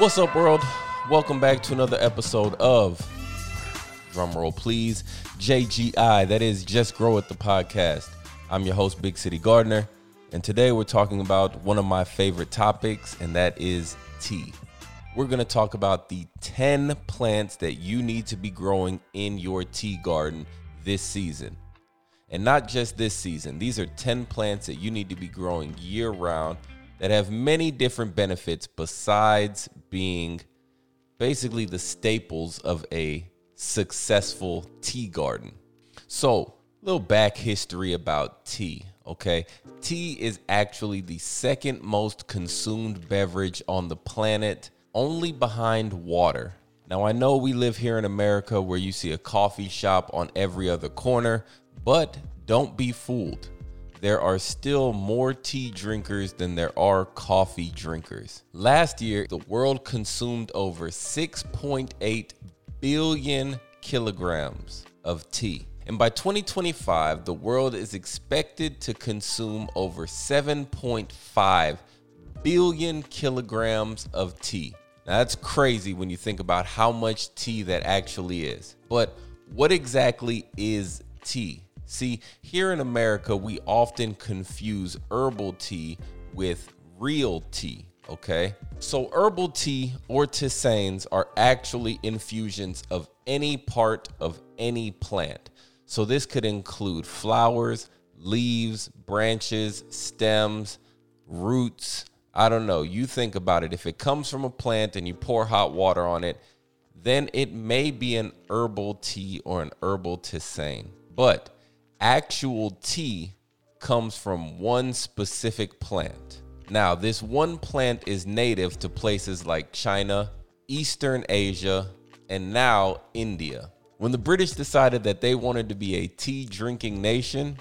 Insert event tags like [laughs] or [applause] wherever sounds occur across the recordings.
What's up, world? Welcome back to another episode of Drumroll Please JGI. That is Just Grow It, the podcast. I'm your host, Big City Gardener, and today we're talking about one of my favorite topics, and that is tea. We're going to talk about the 10 plants that you need to be growing in your tea garden this season. And not just this season, these are 10 plants that you need to be growing year round that have many different benefits besides being basically the staples of a successful tea garden. So, little back history about tea, okay? Tea is actually the second most consumed beverage on the planet, only behind water. Now, I know we live here in America where you see a coffee shop on every other corner, but don't be fooled there are still more tea drinkers than there are coffee drinkers. Last year, the world consumed over 6.8 billion kilograms of tea. And by 2025, the world is expected to consume over 7.5 billion kilograms of tea. Now, that's crazy when you think about how much tea that actually is. But what exactly is tea? See, here in America, we often confuse herbal tea with real tea, okay? So, herbal tea or tisanes are actually infusions of any part of any plant. So, this could include flowers, leaves, branches, stems, roots. I don't know. You think about it. If it comes from a plant and you pour hot water on it, then it may be an herbal tea or an herbal tisane. But actual tea comes from one specific plant. Now, this one plant is native to places like China, Eastern Asia, and now India. When the British decided that they wanted to be a tea drinking nation,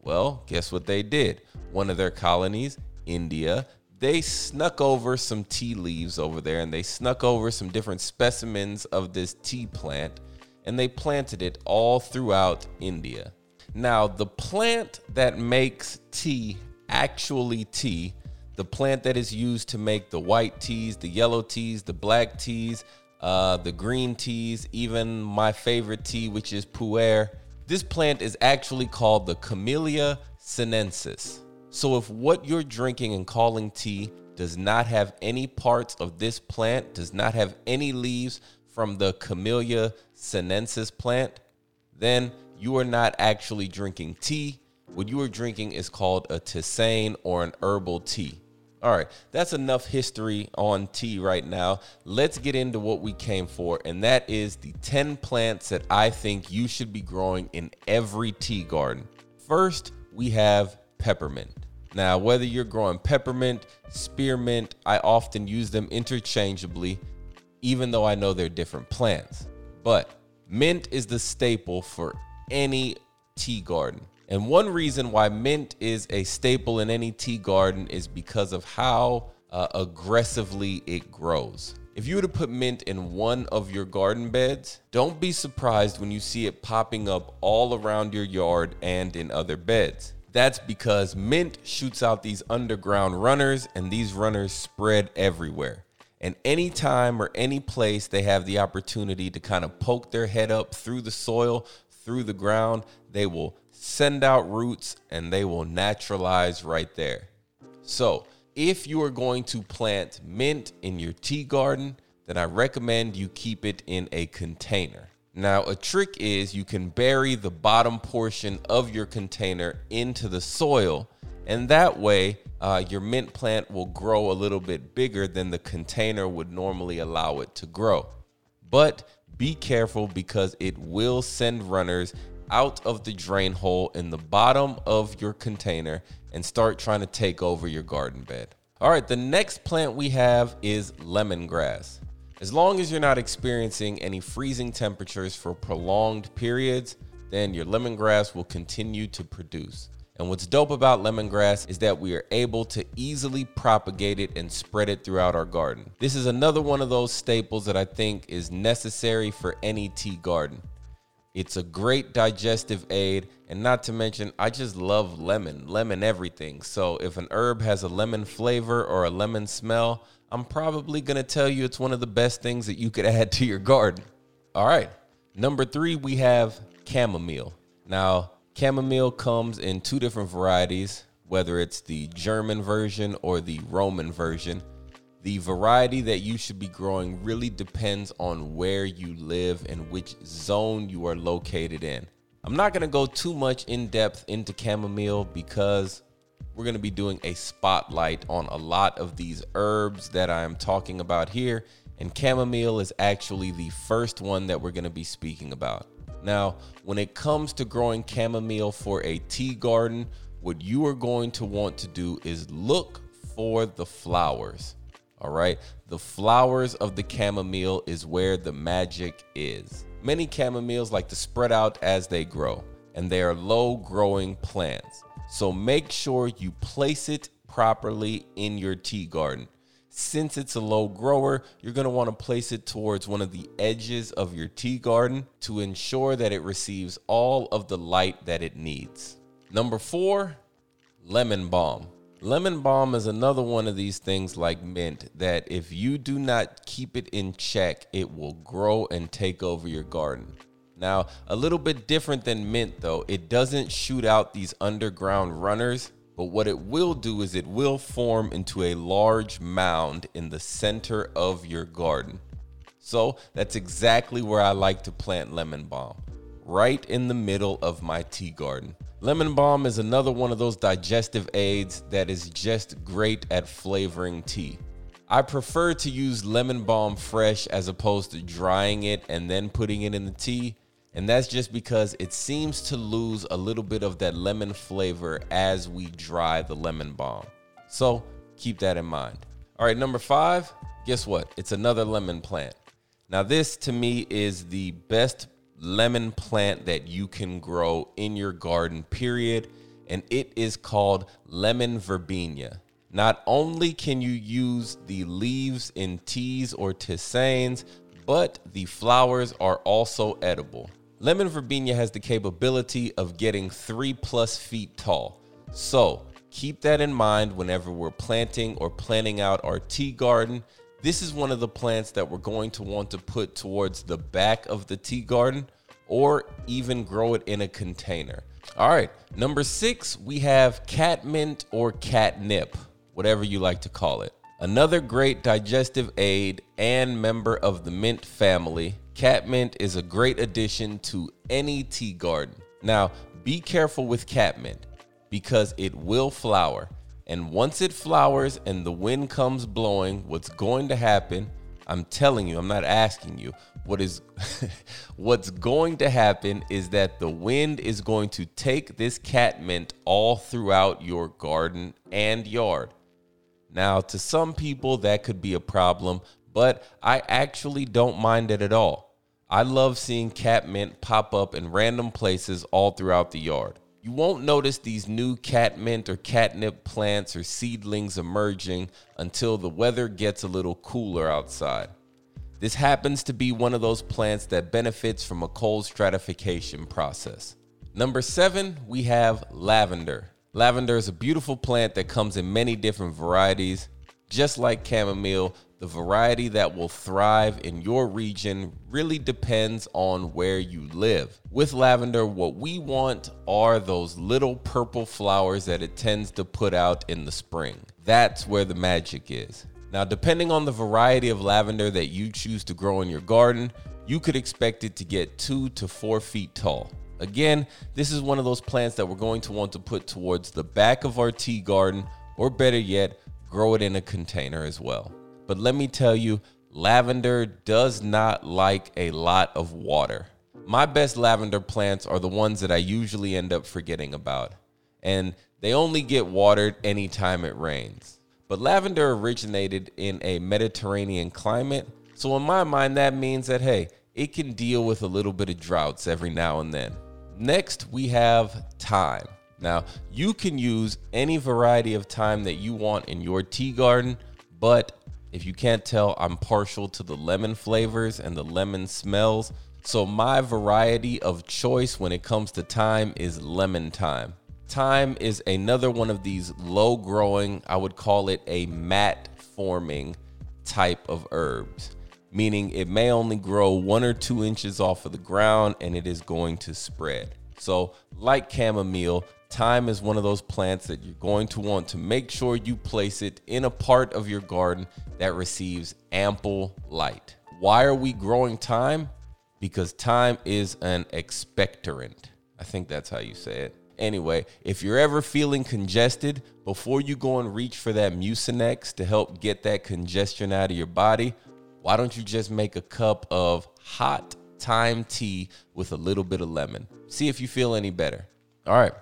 well, guess what they did? One of their colonies, India, they snuck over some tea leaves over there and they snuck over some different specimens of this tea plant and they planted it all throughout India. Now, the plant that makes tea, actually tea, the plant that is used to make the white teas, the yellow teas, the black teas, uh, the green teas, even my favorite tea, which is pu'er. This plant is actually called the Camellia sinensis. So, if what you're drinking and calling tea does not have any parts of this plant, does not have any leaves from the Camellia sinensis plant, then you are not actually drinking tea. What you are drinking is called a tisane or an herbal tea. All right, that's enough history on tea right now. Let's get into what we came for, and that is the 10 plants that I think you should be growing in every tea garden. First, we have peppermint. Now, whether you're growing peppermint, spearmint, I often use them interchangeably, even though I know they're different plants. But mint is the staple for any tea garden. And one reason why mint is a staple in any tea garden is because of how uh, aggressively it grows. If you were to put mint in one of your garden beds, don't be surprised when you see it popping up all around your yard and in other beds. That's because mint shoots out these underground runners, and these runners spread everywhere. And anytime or any place they have the opportunity to kind of poke their head up through the soil, through the ground, they will send out roots and they will naturalize right there. So, if you are going to plant mint in your tea garden, then I recommend you keep it in a container. Now, a trick is you can bury the bottom portion of your container into the soil, and that way uh, your mint plant will grow a little bit bigger than the container would normally allow it to grow. But be careful because it will send runners out of the drain hole in the bottom of your container and start trying to take over your garden bed. All right, the next plant we have is lemongrass. As long as you're not experiencing any freezing temperatures for prolonged periods, then your lemongrass will continue to produce. And what's dope about lemongrass is that we are able to easily propagate it and spread it throughout our garden. This is another one of those staples that I think is necessary for any tea garden. It's a great digestive aid, and not to mention, I just love lemon, lemon everything. So if an herb has a lemon flavor or a lemon smell, I'm probably to tell you it's one of the best things that you could [laughs] add to your garden. All right. Number three, we have chamomile. Now, chamomile comes in two different varieties, whether it's the German version or the Roman version. The variety that you should be growing really depends on where you live and which zone you are located in. I'm not going to go too much in depth into chamomile because we're going to be doing a spotlight on a lot of these herbs that I'm talking about here. And chamomile is actually the first one that we're going to be speaking about. Now, when it comes to growing chamomile for a tea garden, what you are going to want to do is look for the flowers. All right. The flowers of the chamomile is where the magic is. Many chamomiles like to spread out as they grow, and they are low growing plants. So make sure you place it properly in your tea garden. Since it's a low grower, you're going to want to place it towards one of the edges of your tea garden to ensure that it receives all of the light that it needs. Number four, lemon balm. Lemon balm is another one of these things like mint that if you do not keep it in check, it will grow and take over your garden. Now, a little bit different than mint though, it doesn't shoot out these underground runners, but what it will do is it will form into a large mound in the center of your garden. So that's exactly where I like to plant lemon balm, right in the middle of my tea garden. Lemon balm is another one of those digestive aids that is just great at flavoring tea. I prefer to use lemon balm fresh as opposed to drying it and then putting it in the tea. And that's just because it seems to lose a little bit of that lemon flavor as we dry the lemon balm. So keep that in mind. All right, number five, guess what? It's another lemon plant. Now, this to me is the best lemon plant that you can grow in your garden, period. And it is called lemon verbena. Not only can you use the leaves in teas or tisanes, but the flowers are also edible. Lemon verbena has the capability of getting three plus feet tall. So keep that in mind whenever we're planting or planning out our tea garden. This is one of the plants that we're going to want to put towards the back of the tea garden or even grow it in a container. All right, number six, we have catmint or catnip, whatever you like to call it. Another great digestive aid and member of the mint family, catmint is a great addition to any tea garden. Now, be careful with catmint because it will flower. And once it flowers and the wind comes blowing, what's going to happen? I'm telling you, I'm not asking you. What is [laughs] what's going to happen is that the wind is going to take this catmint all throughout your garden and yard. Now, to some people that could be a problem, but I actually don't mind it at all. I love seeing catmint pop up in random places all throughout the yard. You won't notice these new catmint or catnip plants or seedlings emerging until the weather gets a little cooler outside. This happens to be one of those plants that benefits from a cold stratification process. Number seven, we have lavender. Lavender is a beautiful plant that comes in many different varieties. Just like chamomile, the variety that will thrive in your region really depends on where you live. With lavender, what we want are those little purple flowers that it tends to put out in the spring. That's where the magic is. Now, depending on the variety of lavender that you choose to grow in your garden, you could expect it to get two to four feet tall. Again, this is one of those plants that we're going to want to put towards the back of our tea garden, or better yet, grow it in a container as well. But let me tell you, lavender does not like a lot of water. My best lavender plants are the ones that I usually end up forgetting about, and they only get watered anytime it rains. But lavender originated in a Mediterranean climate, so in my mind, that means that hey, it can deal with a little bit of droughts every now and then. Next, we have thyme. Now, you can use any variety of thyme that you want in your tea garden, but if you can't tell, I'm partial to the lemon flavors and the lemon smells. So my variety of choice when it comes to thyme is lemon thyme. Thyme is another one of these low growing, I would call it a mat forming type of herbs, meaning it may only grow one or two inches off of the ground and it is going to spread. So, like chamomile, thyme is one of those plants that you're going to want to make sure you place it in a part of your garden that receives ample light. Why are we growing thyme? Because thyme is an expectorant. I think that's how you say it. Anyway, if you're ever feeling congested, before you go and reach for that Mucinex to help get that congestion out of your body, why don't you just make a cup of hot thyme tea with a little bit of lemon? See if you feel any better. All right.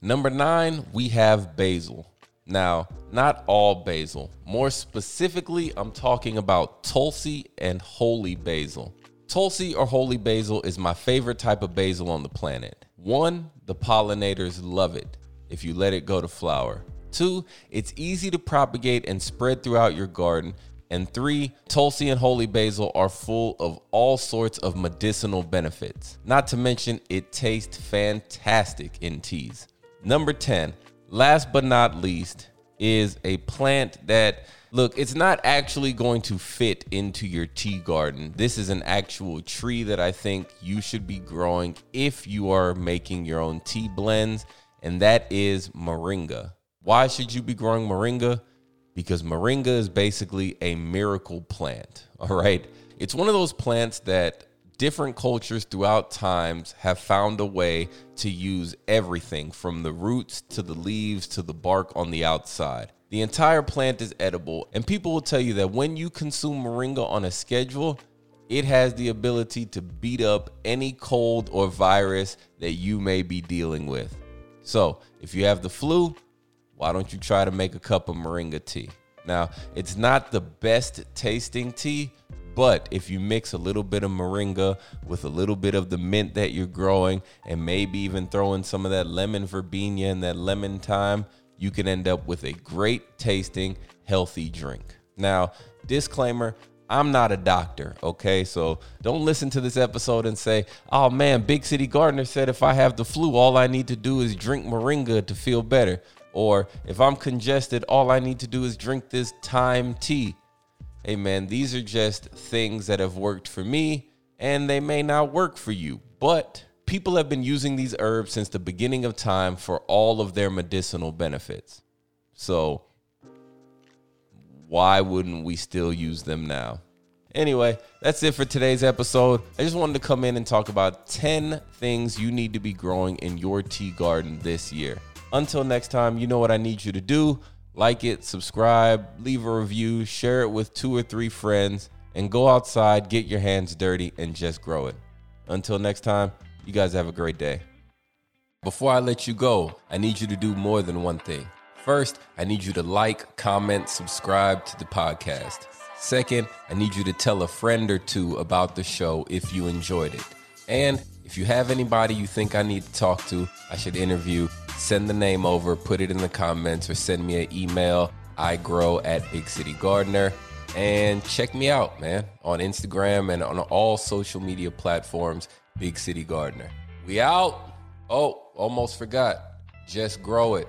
Number nine, we have basil. Now, not all basil. More specifically, I'm talking about Tulsi and holy basil. Tulsi or holy basil is my favorite type of basil on the planet. One, the pollinators love it if you let it go to flower. Two, it's easy to propagate and spread throughout your garden. And three, Tulsi and holy basil are full of all sorts of medicinal benefits. Not to mention, it tastes fantastic in teas. Number 10, last but not least, is a plant that Look, it's not actually going to fit into your tea garden. This is an actual tree that I think you should be growing if you are making your own tea blends, and that is moringa. Why should you be growing moringa? Because moringa is basically a miracle plant, [laughs] all right? It's one of those plants that different cultures throughout times have found a way to use everything from the roots to the leaves to the bark on the outside. The entire plant is edible, and people will tell you that when you consume moringa on a schedule, it has the ability to beat up any cold or virus that you may be dealing with. So, if you have the flu, why don't you try to make a cup of moringa tea? Now, it's not the best tasting tea, but if you mix a little bit of moringa with a little bit of the mint that you're growing, and maybe even throw in some of that lemon verbena and that lemon thyme, you can end up with a great tasting, healthy drink. Now, disclaimer I'm not a doctor, okay? So don't listen to this episode and say, oh man, Big City Gardener said if I have the flu, all I need to do is drink moringa to feel better. Or if I'm congested, all I need to do is drink this thyme tea. Hey man, these are just things that have worked for me and they may not work for you. But people have been using these herbs since the beginning of time for all of their medicinal benefits. So, why wouldn't we still use them now? Anyway, that's it for today's episode. I just wanted to come in and talk about 10 things you need to be growing in your tea garden this year. Until next time, you know what I need you to do like it, subscribe, leave a review, share it with two or three friends, and go outside, get your hands dirty, and just grow it. Until next time, you guys have a great day. Before I let you go, I need you to do more than one thing. First, I need you to like, comment, subscribe to the podcast. Second, I need you to tell a friend or two about the show if you enjoyed it. And if you have anybody you think I need to talk to, I should interview, send the name over, put it in the comments, or send me an email. I grow at Big City Gardener. And check me out, man, on Instagram and on all social media platforms Big City Gardener. We out. Oh, almost forgot. Just grow it.